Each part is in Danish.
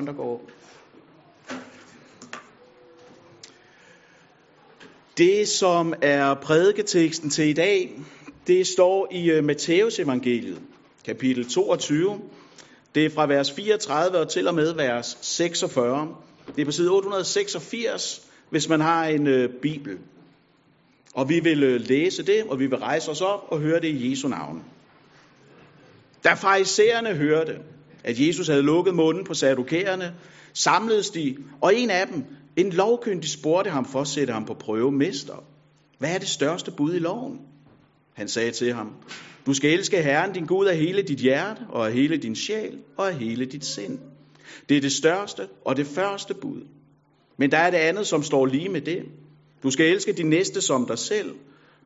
der. Det, som er prædiketeksten til i dag, det står i øh, Matteus evangeliet, kapitel 22. Det er fra vers 34 og til og med vers 46. Det er på side 886, hvis man har en øh, bibel. Og vi vil øh, læse det, og vi vil rejse os op og høre det i Jesu navn. Da farisæerne hørte, at Jesus havde lukket munden på sadukæerne, samledes de, og en af dem, en lovkyndig, spurgte ham for at sætte ham på prøve. Mester, hvad er det største bud i loven? Han sagde til ham, du skal elske Herren din Gud af hele dit hjerte, og af hele din sjæl, og af hele dit sind. Det er det største og det første bud. Men der er det andet, som står lige med det. Du skal elske din næste som dig selv.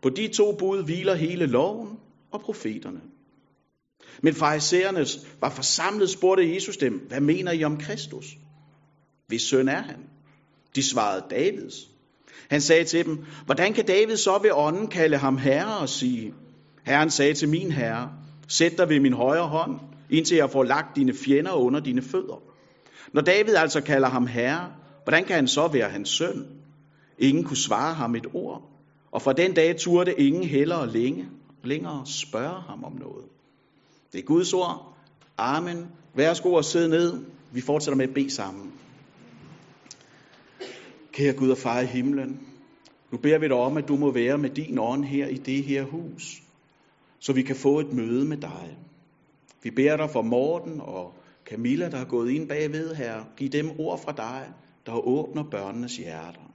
På de to bud hviler hele loven og profeterne. Men farisæerne var forsamlet, spurgte Jesus dem, hvad mener I om Kristus? Hvis søn er han? De svarede Davids. Han sagde til dem, hvordan kan David så ved ånden kalde ham herre og sige, Herren sagde til min herre, sæt dig ved min højre hånd, indtil jeg får lagt dine fjender under dine fødder. Når David altså kalder ham herre, hvordan kan han så være hans søn? Ingen kunne svare ham et ord, og fra den dag turde ingen heller længe, længere spørge ham om noget. Det er Guds ord. Amen. Værsgo og sidde ned. Vi fortsætter med at bede sammen. Kære Gud og far i himlen, nu beder vi dig om, at du må være med din ånd her i det her hus, så vi kan få et møde med dig. Vi beder dig for Morten og Camilla, der har gået ind bagved her. Giv dem ord fra dig, der åbner børnenes hjerter.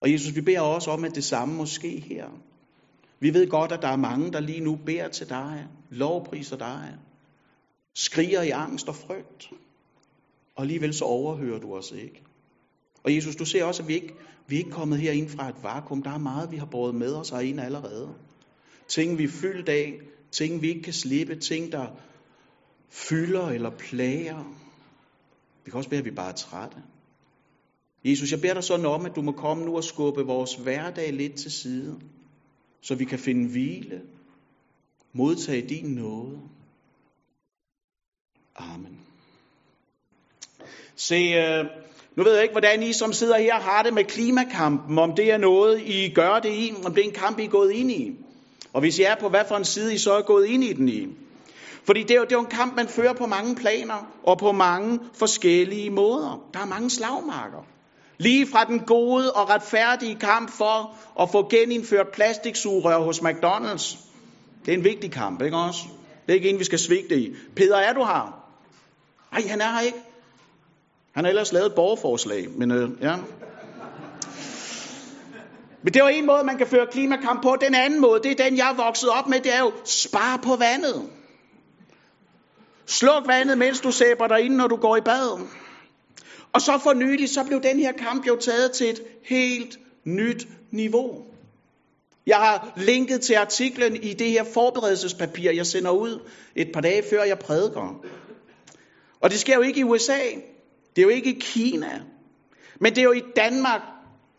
Og Jesus, vi beder også om, at det samme må ske her. Vi ved godt, at der er mange, der lige nu beder til dig, lovpriser dig, skriger i angst og frygt. Og alligevel så overhører du os ikke. Og Jesus, du ser også, at vi ikke, vi er ikke kommet herind fra et vakuum. Der er meget, vi har båret med os herind allerede. Ting, vi er fyldt af. Ting, vi ikke kan slippe. Ting, der fylder eller plager. Vi kan også være, at vi bare er trætte. Jesus, jeg beder dig sådan om, at du må komme nu og skubbe vores hverdag lidt til side, så vi kan finde hvile, modtage din nåde. Amen. Se, øh, nu ved jeg ikke, hvordan I som sidder her har det med klimakampen, om det er noget, I gør det i, om det er en kamp, I er gået ind i. Og hvis I er på hvad for en side, I så er gået ind i den i. Fordi det er, jo, det er jo en kamp, man fører på mange planer og på mange forskellige måder. Der er mange slagmarker. Lige fra den gode og retfærdige kamp for at få genindført plastiksugerør hos McDonald's. Det er en vigtig kamp, ikke også? Det er ikke en, vi skal svigte i. Peter, er du her? Nej, han er her ikke. Han har ellers lavet et borgerforslag, men øh, ja. Men det var en måde, man kan føre klimakamp på. Den anden måde, det er den, jeg er vokset op med, det er jo spar på vandet. Sluk vandet, mens du sæber dig ind, når du går i bad. Og så for nylig, så blev den her kamp jo taget til et helt nyt niveau. Jeg har linket til artiklen i det her forberedelsespapir, jeg sender ud et par dage før jeg prædiker. Og det sker jo ikke i USA. Det er jo ikke i Kina. Men det er jo i Danmark,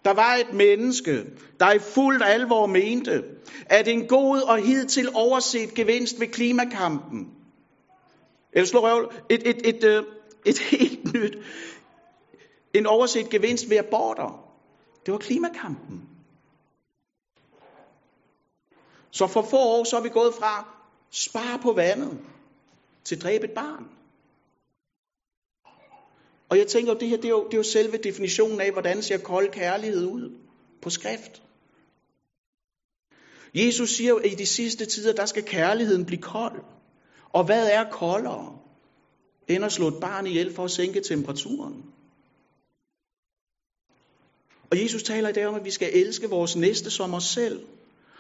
der var et menneske, der i fuldt alvor mente, at en god og hidtil overset gevinst ved klimakampen, eller slå røv, et, et, et, øh, et, et helt nyt, en overset gevinst ved aborter, det var klimakampen. Så for få år, så er vi gået fra spare på vandet til dræbe et barn. Og jeg tænker, det her det er, jo, det er jo selve definitionen af, hvordan ser kold kærlighed ud på skrift. Jesus siger jo, at i de sidste tider, der skal kærligheden blive kold. Og hvad er koldere, end at slå et barn ihjel for at sænke temperaturen? Og Jesus taler i dag om, at vi skal elske vores næste som os selv.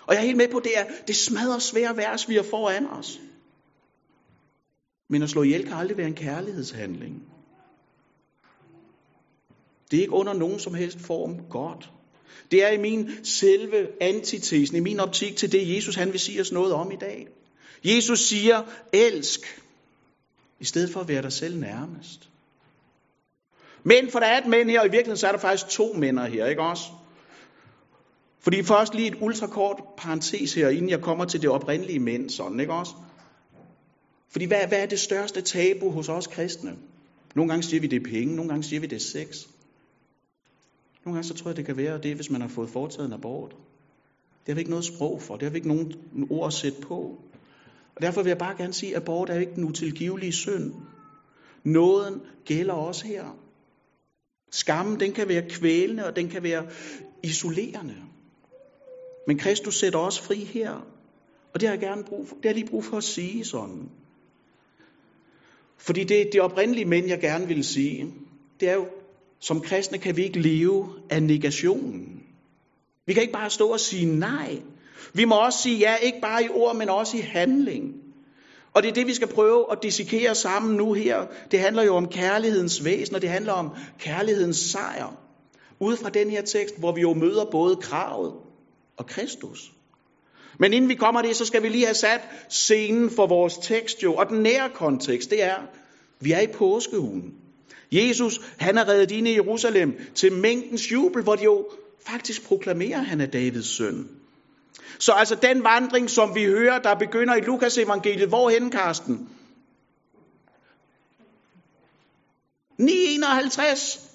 Og jeg er helt med på, det er det smadrer svære vers, vi har foran os. Men at slå ihjel kan aldrig være en kærlighedshandling. Det er ikke under nogen som helst form godt. Det er i min selve antitesen, i min optik til det, Jesus han vil sige os noget om i dag. Jesus siger, elsk, i stedet for at være dig selv nærmest. Men for der er et mænd her, og i virkeligheden så er der faktisk to mænd her, ikke også? Fordi først lige et ultrakort parentes her, inden jeg kommer til det oprindelige mænd, sådan, ikke også? Fordi hvad, hvad er det største tabu hos os kristne? Nogle gange siger vi, det er penge, nogle gange siger vi, det er sex. Nogle gange så tror jeg, det kan være det, hvis man har fået foretaget en abort. Det har vi ikke noget sprog for, det har vi ikke nogen ord at sætte på. Og derfor vil jeg bare gerne sige, at abort er ikke den utilgivelige synd. Nåden gælder også her. Skammen, den kan være kvælende, og den kan være isolerende. Men Kristus sætter os fri her. Og det har jeg gerne brug for, det har lige brug for at sige sådan. Fordi det, det oprindelige men, jeg gerne vil sige, det er jo, som kristne kan vi ikke leve af negationen. Vi kan ikke bare stå og sige nej. Vi må også sige ja, ikke bare i ord, men også i handling. Og det er det, vi skal prøve at dissekere sammen nu her. Det handler jo om kærlighedens væsen, og det handler om kærlighedens sejr. Ud fra den her tekst, hvor vi jo møder både kravet og Kristus. Men inden vi kommer det, så skal vi lige have sat scenen for vores tekst jo. Og den nære kontekst, det er, vi er i påskeugen. Jesus, han er reddet ind i Jerusalem til mængdens jubel, hvor de jo faktisk proklamerer, at han er Davids søn. Så altså den vandring, som vi hører, der begynder i Lukas evangeliet, hvorhen, Karsten? 951.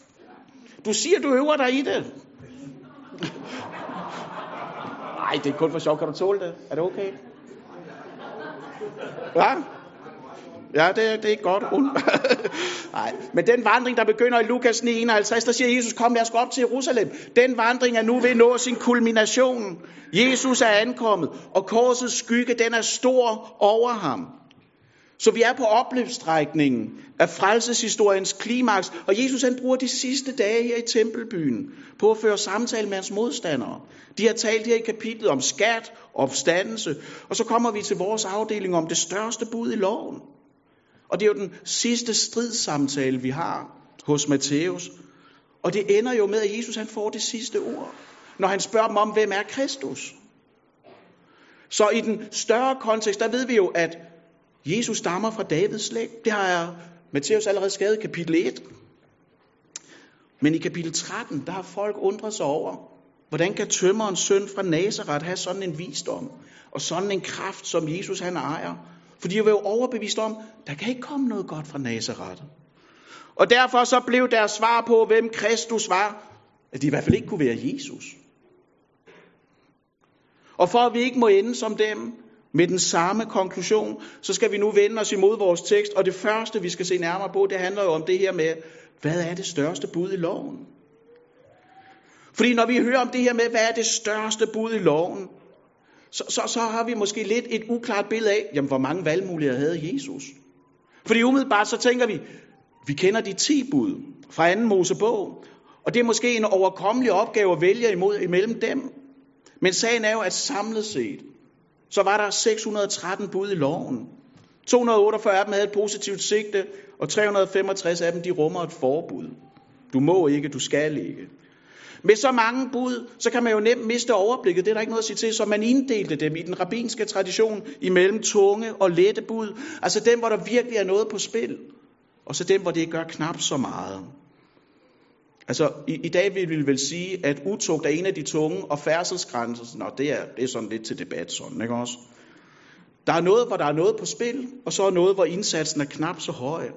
Du siger, du øver dig i det. Nej, det er kun for sjov. Kan du tåle det? Er det okay? Hvad? Ja, det, det er godt. Nej, men den vandring, der begynder i Lukas 9:51, der siger Jesus, kom lad os gå op til Jerusalem. Den vandring er nu ved at nå sin kulmination. Jesus er ankommet, og korsets skygge, den er stor over ham. Så vi er på opløbsstrækningen af frelseshistoriens klimaks, og Jesus han bruger de sidste dage her i tempelbyen på at føre samtale med hans modstandere. De har talt her i kapitlet om skat, opstandelse, og så kommer vi til vores afdeling om det største bud i loven. Og det er jo den sidste stridssamtale, vi har hos Matthæus. Og det ender jo med, at Jesus han får det sidste ord, når han spørger dem om, hvem er Kristus? Så i den større kontekst, der ved vi jo, at Jesus stammer fra Davids slægt. Det har jeg Matthæus allerede skrevet i kapitel 1. Men i kapitel 13, der har folk undret sig over, hvordan kan tømmerens søn fra Nazareth have sådan en visdom, og sådan en kraft, som Jesus han ejer? For de var jo overbevist om, der kan ikke komme noget godt fra Nazareth. Og derfor så blev deres svar på, hvem Kristus var, at de i hvert fald ikke kunne være Jesus. Og for at vi ikke må ende som dem, med den samme konklusion, så skal vi nu vende os imod vores tekst, og det første, vi skal se nærmere på, det handler jo om det her med, hvad er det største bud i loven? Fordi når vi hører om det her med, hvad er det største bud i loven, så, så, så har vi måske lidt et uklart billede af, jamen, hvor mange valgmuligheder havde Jesus. Fordi umiddelbart så tænker vi, vi kender de ti bud fra anden Mosebog, og det er måske en overkommelig opgave at vælge imod imellem dem. Men sagen er jo, at samlet set, så var der 613 bud i loven. 248 af dem havde et positivt sigte, og 365 af dem de rummer et forbud. Du må ikke, du skal ikke. Med så mange bud, så kan man jo nemt miste overblikket. Det er der ikke noget at sige til. Så man inddelte dem i den rabbinske tradition imellem tunge og lette bud. Altså dem, hvor der virkelig er noget på spil. Og så dem, hvor det gør knap så meget. Altså, i, i dag vil vi vel sige, at utugt er en af de tunge, og færdselsgrænser, nå, det er, det er sådan lidt til debat, sådan, ikke også? Der er noget, hvor der er noget på spil, og så er noget, hvor indsatsen er knap så høj.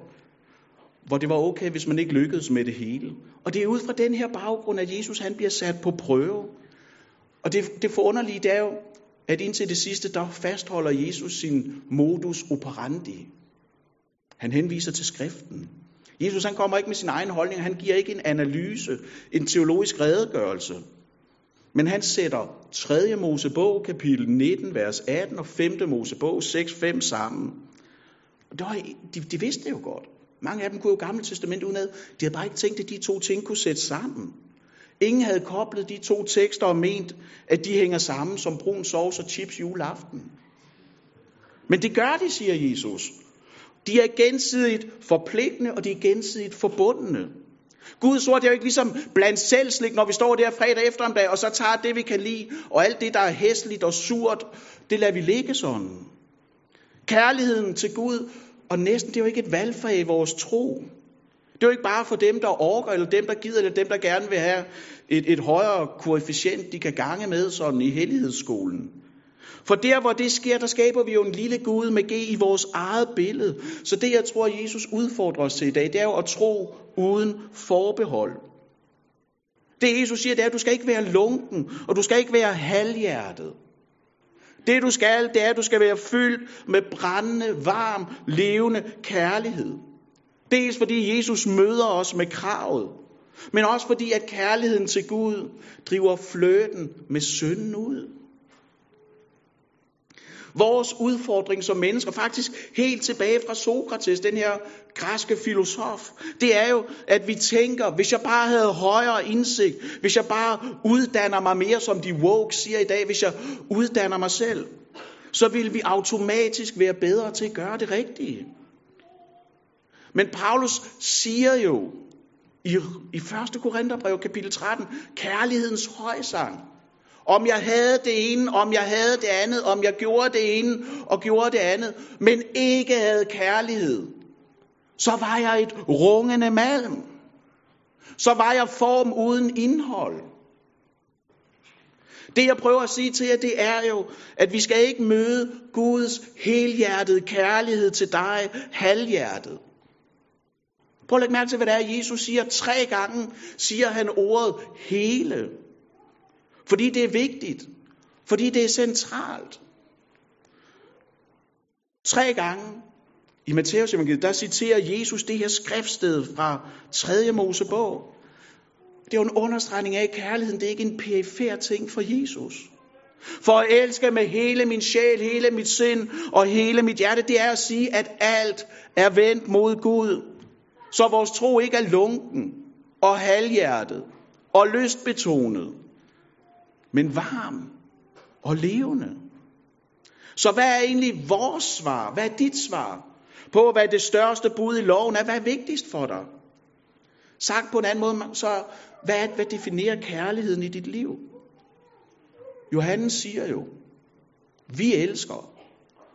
Hvor det var okay, hvis man ikke lykkedes med det hele. Og det er ud fra den her baggrund, at Jesus han bliver sat på prøve. Og det, det forunderlige, det er jo, at indtil det sidste, der fastholder Jesus sin modus operandi. Han henviser til skriften. Jesus han kommer ikke med sin egen holdning, han giver ikke en analyse, en teologisk redegørelse. Men han sætter 3. Mosebog, kapitel 19, vers 18, og 5. Mosebog, 6, 5 sammen. Og det var, de, de vidste det jo godt. Mange af dem kunne jo gamle testament udenad. De havde bare ikke tænkt, at de to ting kunne sætte sammen. Ingen havde koblet de to tekster og ment, at de hænger sammen som brun sovs og chips juleaften. Men det gør de, siger Jesus. De er gensidigt forpligtende, og de er gensidigt forbundne. Guds ord det er jo ikke ligesom blandt selvslik, når vi står der fredag eftermiddag, og så tager det, vi kan lide, og alt det, der er hæsligt og surt, det lader vi ligge sådan. Kærligheden til Gud og næsten, det er jo ikke et valgfag i vores tro. Det er jo ikke bare for dem, der orker, eller dem, der gider, eller dem, der gerne vil have et, et højere koefficient, de kan gange med sådan i hellighedsskolen. For der, hvor det sker, der skaber vi jo en lille Gud med G i vores eget billede. Så det, jeg tror, Jesus udfordrer os til i dag, det er jo at tro uden forbehold. Det Jesus siger, det er, at du skal ikke være lunken, og du skal ikke være halvhjertet. Det du skal, det er, at du skal være fyldt med brændende, varm, levende kærlighed. Dels fordi Jesus møder os med kravet, men også fordi, at kærligheden til Gud driver fløten med synden ud. Vores udfordring som mennesker, faktisk helt tilbage fra Sokrates, den her græske filosof, det er jo, at vi tænker, hvis jeg bare havde højere indsigt, hvis jeg bare uddanner mig mere, som de woke siger i dag, hvis jeg uddanner mig selv, så vil vi automatisk være bedre til at gøre det rigtige. Men Paulus siger jo i, i 1. Korintherbrev kapitel 13, kærlighedens højsang. Om jeg havde det ene, om jeg havde det andet, om jeg gjorde det ene og gjorde det andet, men ikke havde kærlighed, så var jeg et rungende malm. Så var jeg form uden indhold. Det jeg prøver at sige til jer, det er jo, at vi skal ikke møde Guds helhjertede kærlighed til dig halvhjertet. Prøv at lægge mærke til, hvad det er, Jesus siger. Tre gange siger han ordet hele. Fordi det er vigtigt. Fordi det er centralt. Tre gange i Matteus evangeliet, der citerer Jesus det her skriftsted fra 3. Mosebog. Det er jo en understregning af, at kærligheden det er ikke en perifer ting for Jesus. For at elske med hele min sjæl, hele mit sind og hele mit hjerte, det er at sige, at alt er vendt mod Gud. Så vores tro ikke er lunken og halvhjertet og lystbetonet, men varm og levende. Så hvad er egentlig vores svar? Hvad er dit svar på, hvad det største bud i loven er? Hvad er vigtigst for dig? Sagt på en anden måde, så hvad, hvad definerer kærligheden i dit liv? Johannes siger jo, vi elsker,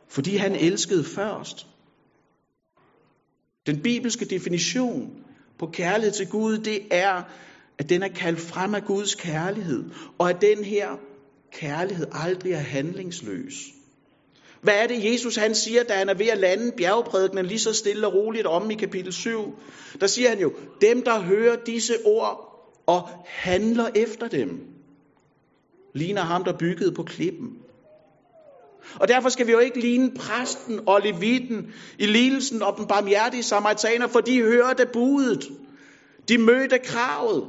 fordi han elskede først. Den bibelske definition på kærlighed til Gud, det er, at den er kaldt frem af Guds kærlighed, og at den her kærlighed aldrig er handlingsløs. Hvad er det, Jesus han siger, da han er ved at lande bjergprædikenen lige så stille og roligt om i kapitel 7? Der siger han jo, dem der hører disse ord og handler efter dem, ligner ham, der byggede på klippen. Og derfor skal vi jo ikke ligne præsten og levitten i lidelsen og den barmhjertige samaritaner, for de hørte budet. De mødte kravet.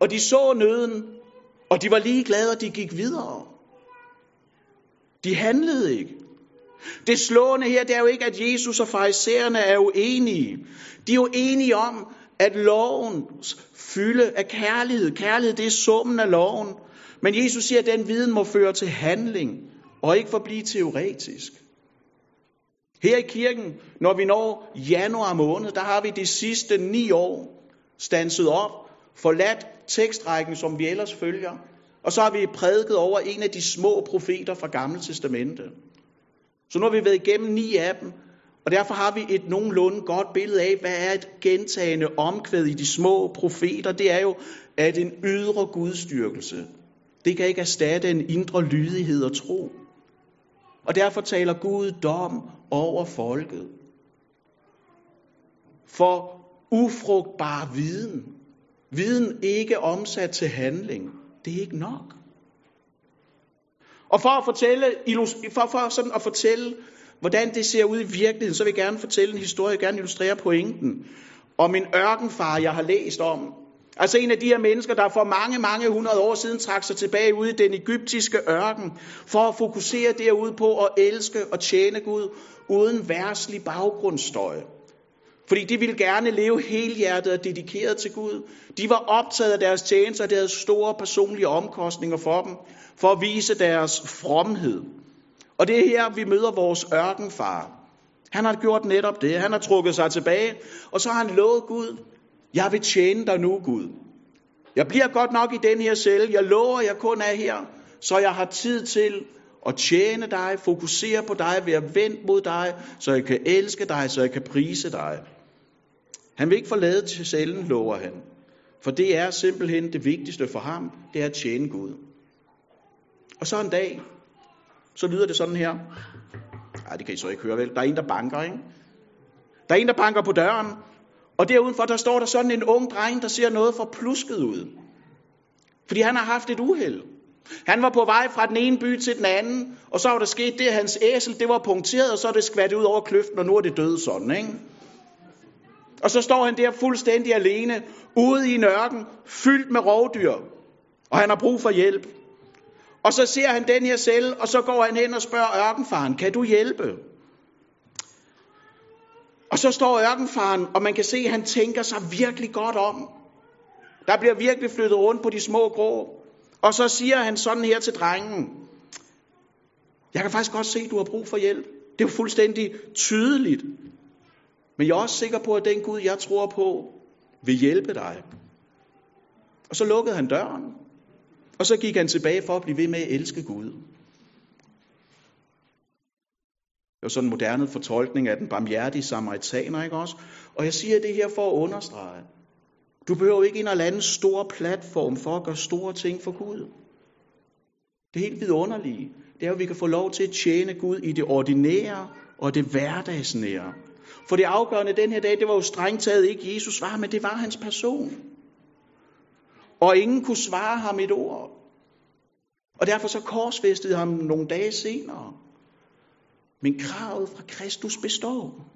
Og de så nøden. Og de var ligeglade, og de gik videre. De handlede ikke. Det slående her, det er jo ikke, at Jesus og farisæerne er uenige. De er jo enige om, at lovens fylde af kærlighed, kærlighed det er summen af loven. Men Jesus siger, at den viden må føre til handling og ikke forblive teoretisk. Her i kirken, når vi når januar måned, der har vi de sidste ni år stanset op, forladt tekstrækken, som vi ellers følger, og så har vi prædiket over en af de små profeter fra Gamle Testamente. Så nu har vi været igennem ni af dem, og derfor har vi et nogenlunde godt billede af, hvad er et gentagende omkvæd i de små profeter. Det er jo, at en ydre gudstyrkelse, det kan ikke erstatte en indre lydighed og tro. Og derfor taler Gud dom over folket. For ufrugtbar viden, viden ikke omsat til handling, det er ikke nok. Og for at fortælle, for, for sådan at fortælle, hvordan det ser ud i virkeligheden, så vil jeg gerne fortælle en historie, jeg gerne illustrere pointen om en ørkenfar, jeg har læst om. Altså en af de her mennesker, der for mange, mange hundrede år siden trak sig tilbage ud i den egyptiske ørken, for at fokusere derude på at elske og tjene Gud, uden værslig baggrundsstøj. Fordi de ville gerne leve helhjertet og dedikeret til Gud. De var optaget af deres tjeneste, og det havde store personlige omkostninger for dem, for at vise deres fromhed. Og det er her, vi møder vores ørkenfar. Han har gjort netop det. Han har trukket sig tilbage, og så har han lovet Gud, jeg vil tjene dig nu, Gud. Jeg bliver godt nok i den her celle. Jeg lover, jeg kun er her, så jeg har tid til at tjene dig, fokusere på dig, være vendt mod dig, så jeg kan elske dig, så jeg kan prise dig. Han vil ikke forlade til cellen, lover han. For det er simpelthen det vigtigste for ham, det er at tjene Gud. Og så en dag, så lyder det sådan her. Nej, det kan I så ikke høre vel. Der er en, der banker, ikke? Der er en, der banker på døren. Og derudenfor, der står der sådan en ung dreng, der ser noget for plusket ud. Fordi han har haft et uheld. Han var på vej fra den ene by til den anden, og så var der sket det, at hans æsel, det var punkteret, og så er det skvattet ud over kløften, og nu er det død sådan, ikke? Og så står han der fuldstændig alene, ude i en ørken, fyldt med rovdyr, og han har brug for hjælp. Og så ser han den her celle, og så går han hen og spørger ørkenfaren, kan du hjælpe? Og så står ørkenfaren, og man kan se, at han tænker sig virkelig godt om. Der bliver virkelig flyttet rundt på de små grå. Og så siger han sådan her til drengen. Jeg kan faktisk godt se, at du har brug for hjælp. Det er jo fuldstændig tydeligt. Men jeg er også sikker på, at den Gud, jeg tror på, vil hjælpe dig. Og så lukkede han døren. Og så gik han tilbage for at blive ved med at elske Gud. Det var sådan en moderne fortolkning af den barmhjertige samaritaner, ikke også? Og jeg siger det her for at understrege. Du behøver ikke en eller anden stor platform for at gøre store ting for Gud. Det helt vidunderlige, det er, at vi kan få lov til at tjene Gud i det ordinære og det hverdagsnære. For det afgørende den her dag, det var jo strengt taget ikke Jesus var, men det var hans person. Og ingen kunne svare ham et ord. Og derfor så korsfæstede ham nogle dage senere. Men kravet fra Kristus består.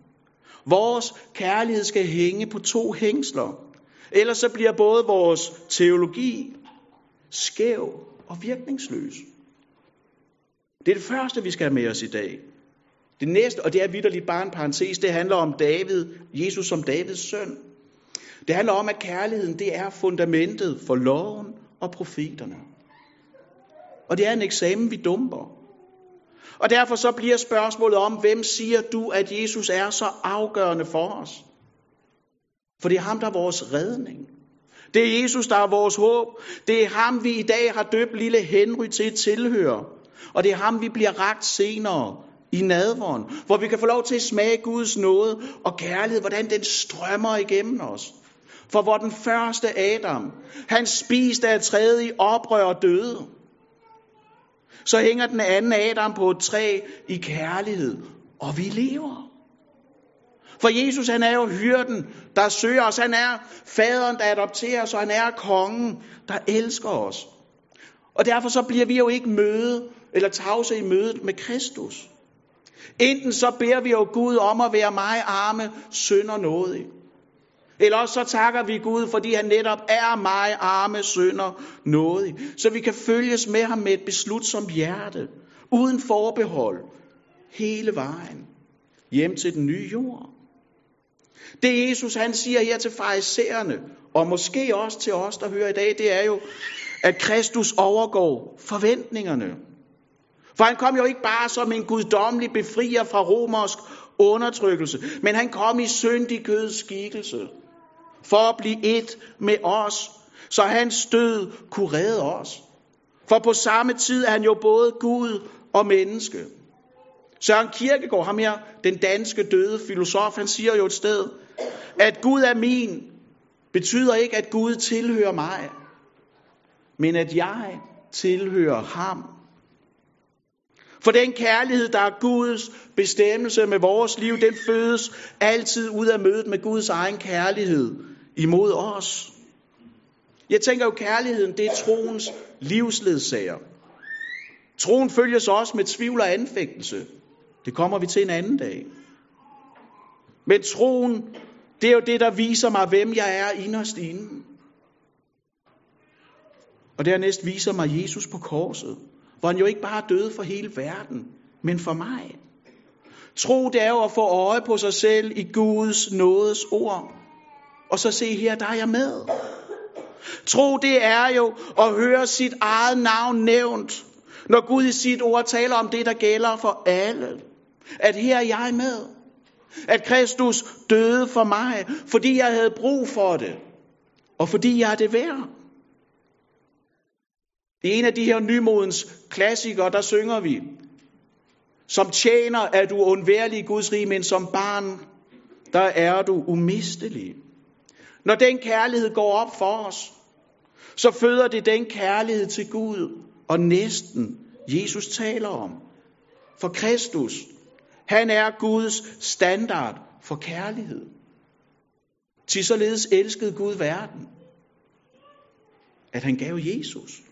Vores kærlighed skal hænge på to hængsler. Ellers så bliver både vores teologi skæv og virkningsløs. Det er det første, vi skal have med os i dag. Det næste, og det er vidderligt bare en parentes, det handler om David, Jesus som Davids søn. Det handler om, at kærligheden det er fundamentet for loven og profeterne. Og det er en eksamen, vi dumper. Og derfor så bliver spørgsmålet om, hvem siger du, at Jesus er så afgørende for os? For det er ham, der er vores redning. Det er Jesus, der er vores håb. Det er ham, vi i dag har døbt lille Henry til at tilhøre. Og det er ham, vi bliver ragt senere i nadvåren, hvor vi kan få lov til at smage Guds nåde og kærlighed, hvordan den strømmer igennem os. For hvor den første Adam, han spiste af træet i oprør og døde, så hænger den anden Adam på et træ i kærlighed, og vi lever. For Jesus han er jo hyrden, der søger os. Han er faderen, der adopterer os, og han er kongen, der elsker os. Og derfor så bliver vi jo ikke møde, eller tavse i mødet med Kristus. Enten så beder vi jo Gud om at være mig arme, sønder nådig. Eller også så takker vi Gud, fordi han netop er mig arme, synder nådig. Så vi kan følges med ham med et beslutsomt hjerte, uden forbehold, hele vejen hjem til den nye jord. Det Jesus han siger her til farisæerne, og måske også til os, der hører i dag, det er jo, at Kristus overgår forventningerne. For han kom jo ikke bare som en guddommelig befrier fra romersk undertrykkelse, men han kom i syndig køds skikkelse for at blive et med os, så hans død kunne redde os. For på samme tid er han jo både Gud og menneske. Søren Kierkegaard, ham her, den danske døde filosof, han siger jo et sted, at Gud er min, betyder ikke, at Gud tilhører mig, men at jeg tilhører ham. For den kærlighed, der er Guds bestemmelse med vores liv, den fødes altid ud af mødet med Guds egen kærlighed imod os. Jeg tænker jo, kærligheden, det er troens livsledsager. Troen følges også med tvivl og anfægtelse. Det kommer vi til en anden dag. Men troen, det er jo det, der viser mig, hvem jeg er inderst inde. Og dernæst viser mig Jesus på korset, hvor han jo ikke bare døde for hele verden, men for mig. Tro, det er jo at få øje på sig selv i Guds nådes ord. Og så se her, der er jeg med. Tro, det er jo at høre sit eget navn nævnt, når Gud i sit ord taler om det, der gælder for alle. At her er jeg med. At Kristus døde for mig, fordi jeg havde brug for det. Og fordi jeg er det værd. I en af de her nymodens klassikere, der synger vi, som tjener er du undværlig i Guds rige, men som barn, der er du umistelig. Når den kærlighed går op for os, så føder det den kærlighed til Gud og næsten, Jesus taler om. for Kristus. Han er Guds standard for kærlighed. Til således elskede Gud verden, at han gav Jesus.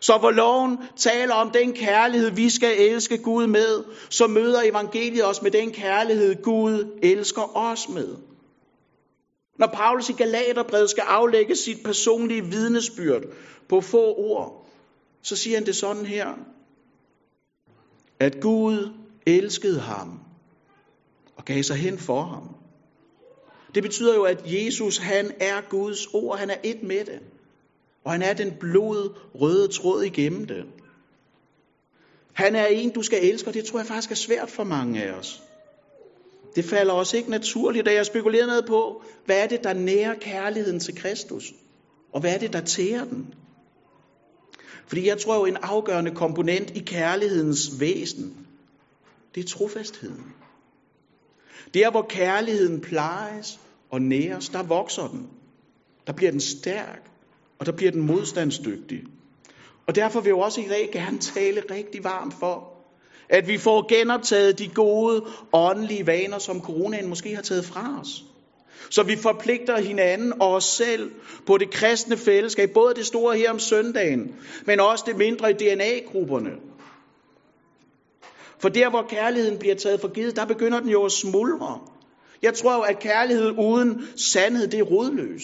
Så hvor loven taler om den kærlighed, vi skal elske Gud med, så møder evangeliet os med den kærlighed, Gud elsker os med. Når Paulus i Galaterbrevet skal aflægge sit personlige vidnesbyrd på få ord, så siger han det sådan her, at Gud elskede ham og gav sig hen for ham. Det betyder jo, at Jesus han er Guds ord, han er et med det. Og han er den blod røde tråd igennem det. Han er en, du skal elske, og det tror jeg faktisk er svært for mange af os. Det falder også ikke naturligt, da jeg spekulerer ned på, hvad er det, der nærer kærligheden til Kristus? Og hvad er det, der tærer den? Fordi jeg tror jo, en afgørende komponent i kærlighedens væsen, det er trofastheden. Der, hvor kærligheden plejes og næres, der vokser den. Der bliver den stærk, og der bliver den modstandsdygtig. Og derfor vil jeg også i dag gerne tale rigtig varmt for, at vi får genoptaget de gode åndelige vaner, som coronaen måske har taget fra os. Så vi forpligter hinanden og os selv på det kristne fællesskab, både det store her om søndagen, men også det mindre i DNA-grupperne. For der, hvor kærligheden bliver taget for givet, der begynder den jo at smuldre. Jeg tror jo, at kærlighed uden sandhed, det er rodløs.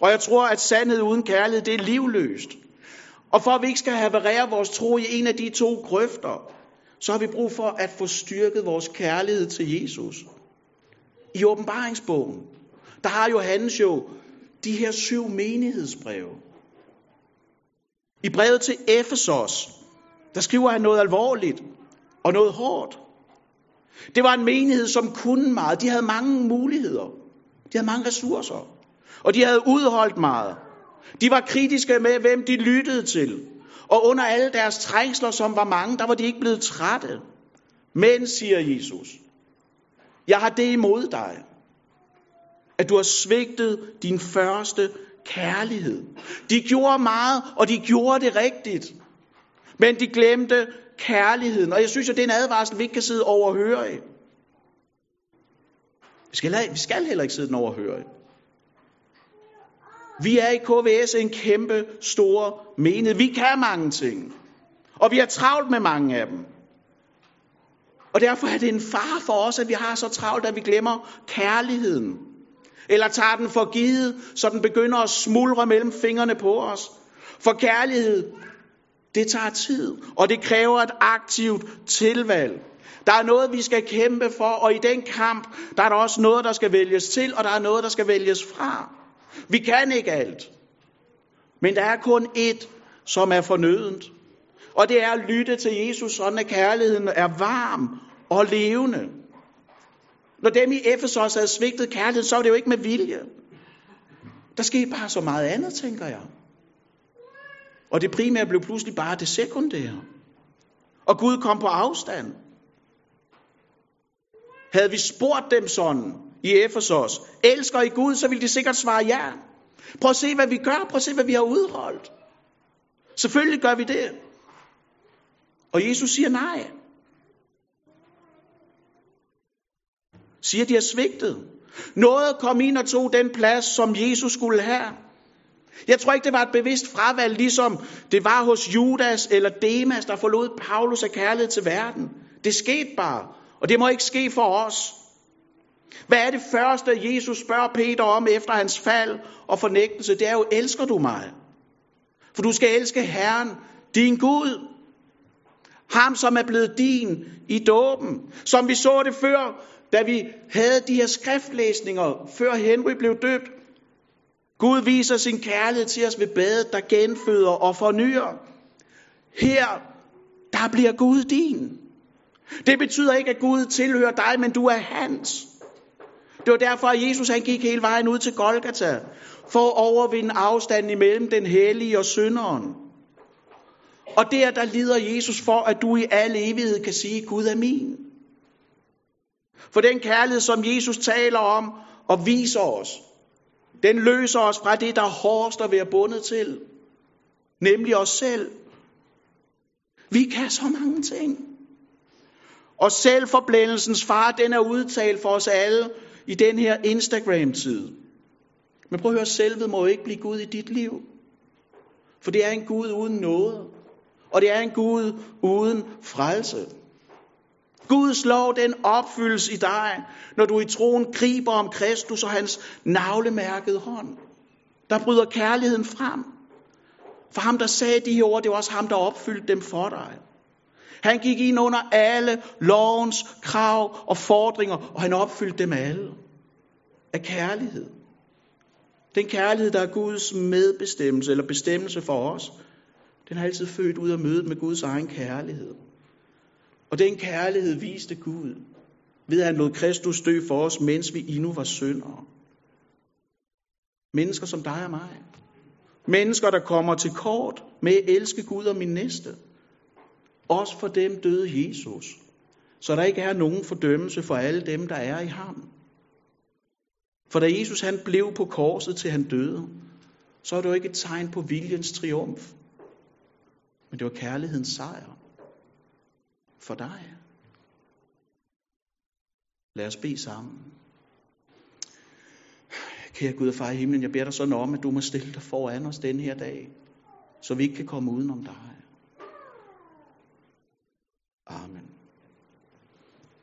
Og jeg tror, at sandhed uden kærlighed, det er livløst. Og for at vi ikke skal haverere vores tro i en af de to grøfter, så har vi brug for at få styrket vores kærlighed til Jesus. I åbenbaringsbogen, der har Johannes jo de her syv menighedsbreve. I brevet til Efesos, der skriver han noget alvorligt og noget hårdt. Det var en menighed, som kunne meget. De havde mange muligheder. De havde mange ressourcer. Og de havde udholdt meget. De var kritiske med, hvem de lyttede til. Og under alle deres trængsler, som var mange, der var de ikke blevet trætte. Men, siger Jesus, jeg har det imod dig, at du har svigtet din første kærlighed. De gjorde meget, og de gjorde det rigtigt. Men de glemte kærligheden. Og jeg synes, at det er en advarsel, vi ikke kan sidde overhøre i. Vi skal, vi skal heller ikke sidde den overhøre i. Vi er i KVS en kæmpe stor menighed. Vi kan mange ting. Og vi har travlt med mange af dem. Og derfor er det en far for os, at vi har så travlt, at vi glemmer kærligheden. Eller tager den for givet, så den begynder at smuldre mellem fingrene på os. For kærlighed, det tager tid, og det kræver et aktivt tilvalg. Der er noget, vi skal kæmpe for, og i den kamp, der er der også noget, der skal vælges til, og der er noget, der skal vælges fra. Vi kan ikke alt. Men der er kun ét, som er fornødent. Og det er at lytte til Jesus, sådan at kærligheden er varm og levende. Når dem i Efesos havde svigtet kærligheden, så var det jo ikke med vilje. Der skete bare så meget andet, tænker jeg. Og det primære blev pludselig bare det sekundære. Og Gud kom på afstand. Havde vi spurgt dem sådan i Efesos, elsker I Gud, så vil de sikkert svare ja. Prøv at se, hvad vi gør. Prøv at se, hvad vi har udholdt. Selvfølgelig gør vi det. Og Jesus siger nej. Siger, de har svigtet. Noget kom ind og tog den plads, som Jesus skulle have. Jeg tror ikke, det var et bevidst fravalg, ligesom det var hos Judas eller Demas, der forlod Paulus af kærlighed til verden. Det skete bare, og det må ikke ske for os. Hvad er det første, Jesus spørger Peter om efter hans fald og fornægtelse? Det er jo, elsker du mig? For du skal elske Herren, din Gud. Ham, som er blevet din i dåben. Som vi så det før, da vi havde de her skriftlæsninger, før Henry blev døbt. Gud viser sin kærlighed til os ved badet, der genføder og fornyer. Her, der bliver Gud din. Det betyder ikke, at Gud tilhører dig, men du er hans. Det var derfor, at Jesus han gik hele vejen ud til Golgata, for at overvinde afstanden imellem den hellige og synderen. Og der, der lider Jesus for, at du i al evighed kan sige, Gud er min. For den kærlighed, som Jesus taler om og viser os, den løser os fra det, der er hårdest at være bundet til, nemlig os selv. Vi kan så mange ting. Og selvforblændelsens far, den er udtalt for os alle i den her Instagram-tid. Men prøv at høre, selvet må ikke blive Gud i dit liv. For det er en Gud uden noget. Og det er en Gud uden frelse. Guds lov, den opfyldes i dig, når du i troen griber om Kristus og hans navlemærkede hånd. Der bryder kærligheden frem. For ham, der sagde de her ord, det var også ham, der opfyldte dem for dig. Han gik ind under alle lovens krav og fordringer, og han opfyldte dem alle. Af kærlighed. Den kærlighed, der er Guds medbestemmelse eller bestemmelse for os, den har altid født ud af mødet med Guds egen kærlighed. Og den kærlighed viste Gud, ved at han lod Kristus dø for os, mens vi endnu var syndere. Mennesker som dig og mig. Mennesker, der kommer til kort med at elske Gud og min næste. Også for dem døde Jesus. Så der ikke er nogen fordømmelse for alle dem, der er i ham. For da Jesus han blev på korset til han døde, så er det jo ikke et tegn på viljens triumf. Men det var kærlighedens sejr for dig. Lad os bede sammen. Kære Gud og far i himlen, jeg beder dig sådan om, at du må stille dig foran os den her dag, så vi ikke kan komme udenom dig. Amen.